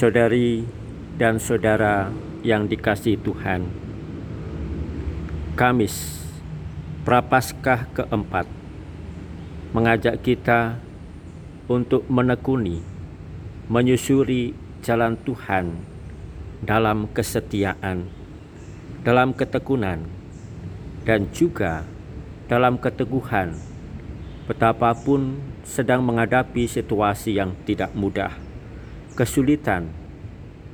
Saudari dan saudara yang dikasih Tuhan, Kamis Prapaskah keempat mengajak kita untuk menekuni, menyusuri jalan Tuhan dalam kesetiaan, dalam ketekunan, dan juga dalam keteguhan betapapun sedang menghadapi situasi yang tidak mudah, kesulitan,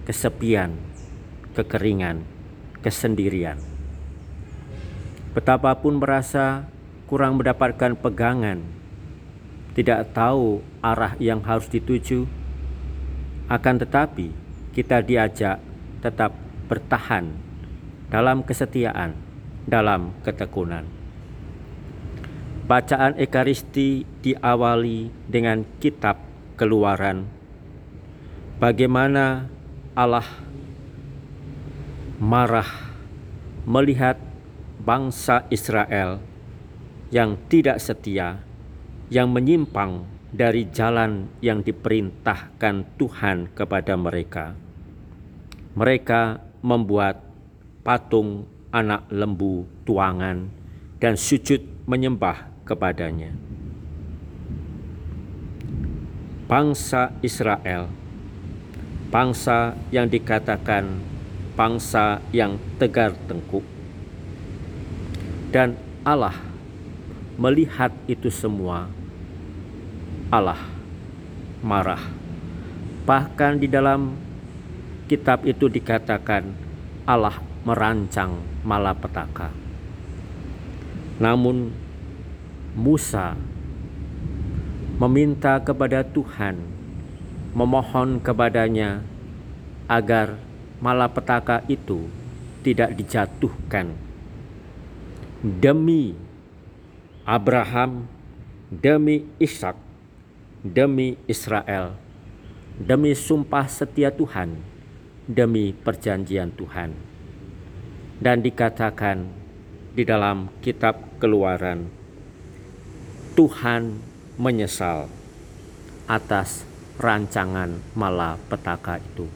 kesepian, kekeringan, kesendirian. Betapapun merasa kurang mendapatkan pegangan, tidak tahu arah yang harus dituju, akan tetapi kita diajak tetap bertahan dalam kesetiaan, dalam ketekunan. Bacaan Ekaristi diawali dengan kitab Keluaran. Bagaimana Allah marah melihat bangsa Israel yang tidak setia, yang menyimpang dari jalan yang diperintahkan Tuhan kepada mereka. Mereka membuat patung anak lembu tuangan dan sujud menyembah kepadanya. Bangsa Israel, bangsa yang dikatakan bangsa yang tegar tengkuk, dan Allah melihat itu semua. Allah marah, bahkan di dalam kitab itu dikatakan Allah merancang malapetaka. Namun Musa meminta kepada Tuhan, memohon kepadanya agar malapetaka itu tidak dijatuhkan demi Abraham, demi Ishak, demi Israel, demi sumpah setia Tuhan, demi perjanjian Tuhan. Dan dikatakan di dalam kitab Keluaran Tuhan menyesal atas rancangan malapetaka itu.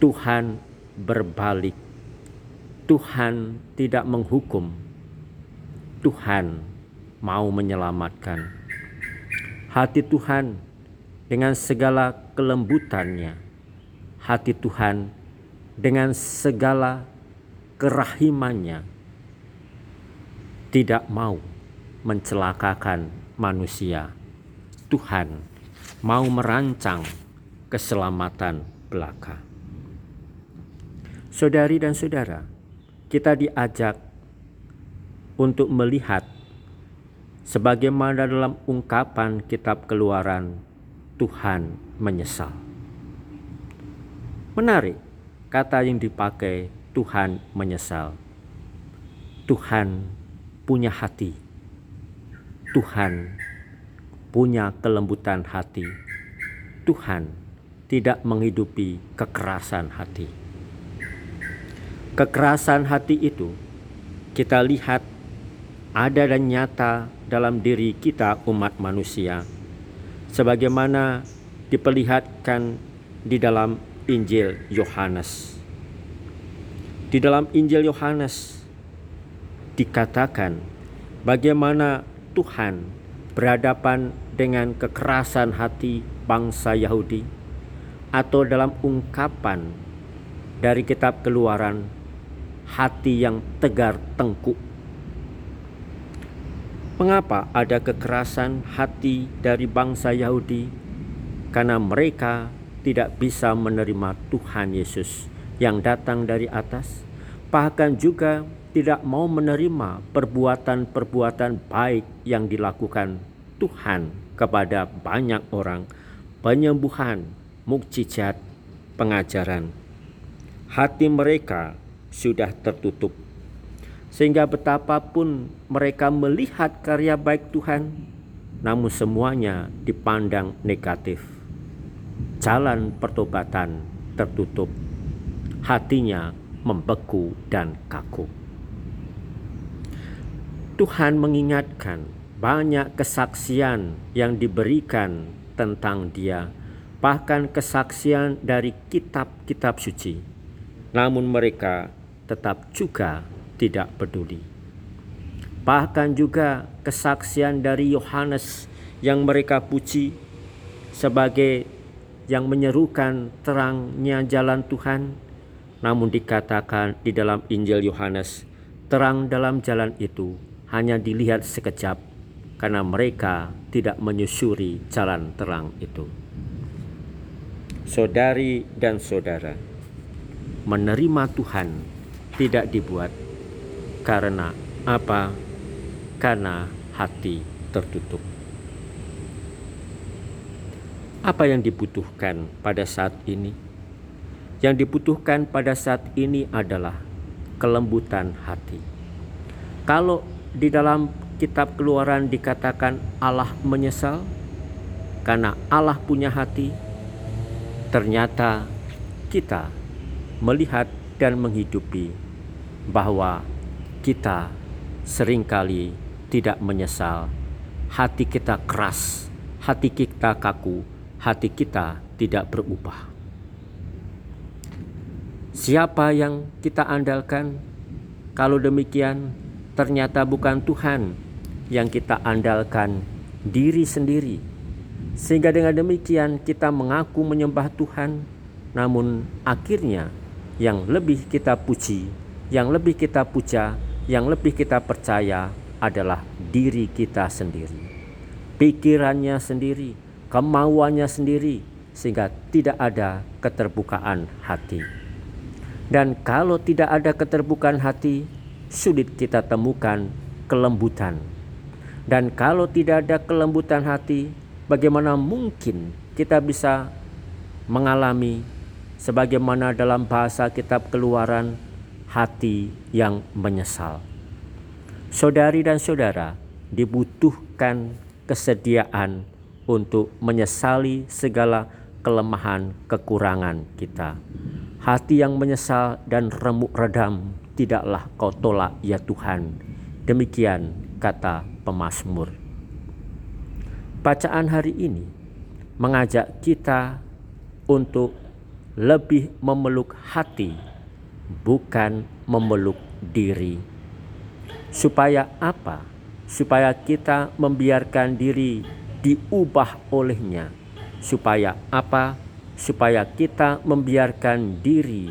Tuhan berbalik. Tuhan tidak menghukum. Tuhan mau menyelamatkan. Hati Tuhan dengan segala kelembutannya. Hati Tuhan dengan segala kerahimannya tidak mau mencelakakan manusia. Tuhan mau merancang keselamatan belaka. Saudari dan saudara, kita diajak untuk melihat sebagaimana dalam ungkapan kitab Keluaran Tuhan menyesal. Menarik kata yang dipakai Tuhan menyesal. Tuhan punya hati Tuhan punya kelembutan hati. Tuhan tidak menghidupi kekerasan hati. Kekerasan hati itu kita lihat ada dan nyata dalam diri kita umat manusia sebagaimana diperlihatkan di dalam Injil Yohanes. Di dalam Injil Yohanes dikatakan bagaimana Tuhan berhadapan dengan kekerasan hati bangsa Yahudi atau dalam ungkapan dari kitab keluaran hati yang tegar tengkuk. Mengapa ada kekerasan hati dari bangsa Yahudi? Karena mereka tidak bisa menerima Tuhan Yesus yang datang dari atas, bahkan juga tidak mau menerima perbuatan-perbuatan baik yang dilakukan Tuhan kepada banyak orang, penyembuhan, mukjizat, pengajaran. Hati mereka sudah tertutup, sehingga betapapun mereka melihat karya baik Tuhan, namun semuanya dipandang negatif. Jalan pertobatan tertutup, hatinya membeku dan kaku. Tuhan mengingatkan banyak kesaksian yang diberikan tentang Dia, bahkan kesaksian dari kitab-kitab suci, namun mereka tetap juga tidak peduli. Bahkan juga kesaksian dari Yohanes yang mereka puji sebagai yang menyerukan terangnya jalan Tuhan, namun dikatakan di dalam Injil Yohanes, terang dalam jalan itu hanya dilihat sekejap karena mereka tidak menyusuri jalan terang itu. Saudari dan saudara, menerima Tuhan tidak dibuat karena apa? Karena hati tertutup. Apa yang dibutuhkan pada saat ini? Yang dibutuhkan pada saat ini adalah kelembutan hati. Kalau di dalam kitab Keluaran dikatakan Allah menyesal karena Allah punya hati, ternyata kita melihat dan menghidupi bahwa kita sering kali tidak menyesal. Hati kita keras, hati kita kaku, hati kita tidak berubah. Siapa yang kita andalkan? Kalau demikian, ternyata bukan Tuhan yang kita andalkan, diri sendiri. Sehingga dengan demikian kita mengaku menyembah Tuhan, namun akhirnya yang lebih kita puji, yang lebih kita puja, yang lebih kita percaya adalah diri kita sendiri. Pikirannya sendiri, kemauannya sendiri, sehingga tidak ada keterbukaan hati. Dan kalau tidak ada keterbukaan hati, sulit kita temukan kelembutan. Dan kalau tidak ada kelembutan hati, bagaimana mungkin kita bisa mengalami sebagaimana dalam bahasa kitab Keluaran hati yang menyesal. Saudari dan saudara, dibutuhkan kesediaan untuk menyesali segala kelemahan kekurangan kita Hati yang menyesal dan remuk redam tidaklah kau tolak ya Tuhan. Demikian kata pemazmur. Bacaan hari ini mengajak kita untuk lebih memeluk hati, bukan memeluk diri. Supaya apa? Supaya kita membiarkan diri diubah olehnya. Supaya apa? supaya kita membiarkan diri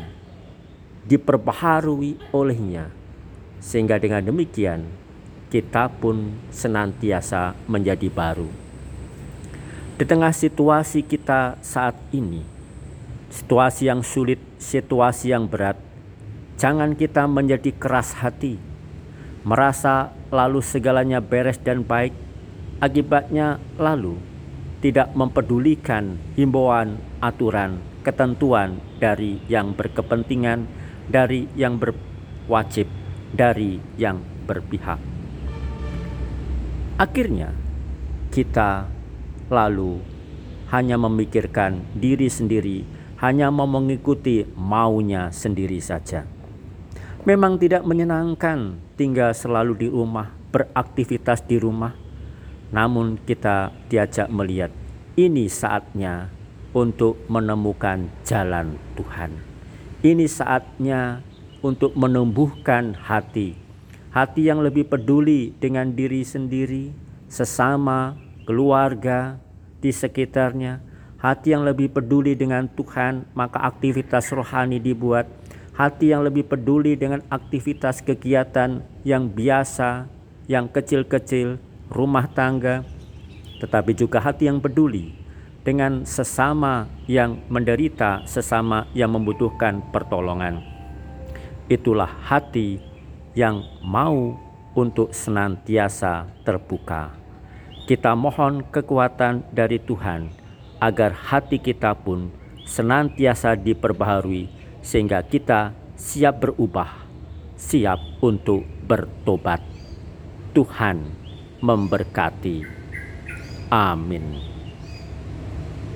diperbaharui olehnya sehingga dengan demikian kita pun senantiasa menjadi baru. Di tengah situasi kita saat ini, situasi yang sulit, situasi yang berat, jangan kita menjadi keras hati, merasa lalu segalanya beres dan baik, akibatnya lalu tidak mempedulikan himbauan, aturan, ketentuan dari yang berkepentingan, dari yang berwajib, dari yang berpihak. Akhirnya, kita lalu hanya memikirkan diri sendiri, hanya mau mengikuti maunya sendiri saja. Memang tidak menyenangkan tinggal selalu di rumah, beraktivitas di rumah, namun kita diajak melihat ini saatnya untuk menemukan jalan Tuhan. Ini saatnya untuk menumbuhkan hati. Hati yang lebih peduli dengan diri sendiri, sesama, keluarga, di sekitarnya. Hati yang lebih peduli dengan Tuhan, maka aktivitas rohani dibuat. Hati yang lebih peduli dengan aktivitas kegiatan yang biasa, yang kecil-kecil, rumah tangga, tetapi juga hati yang peduli dengan sesama yang menderita, sesama yang membutuhkan pertolongan. Itulah hati yang mau untuk senantiasa terbuka. Kita mohon kekuatan dari Tuhan agar hati kita pun senantiasa diperbaharui sehingga kita siap berubah, siap untuk bertobat. Tuhan memberkati. Amin.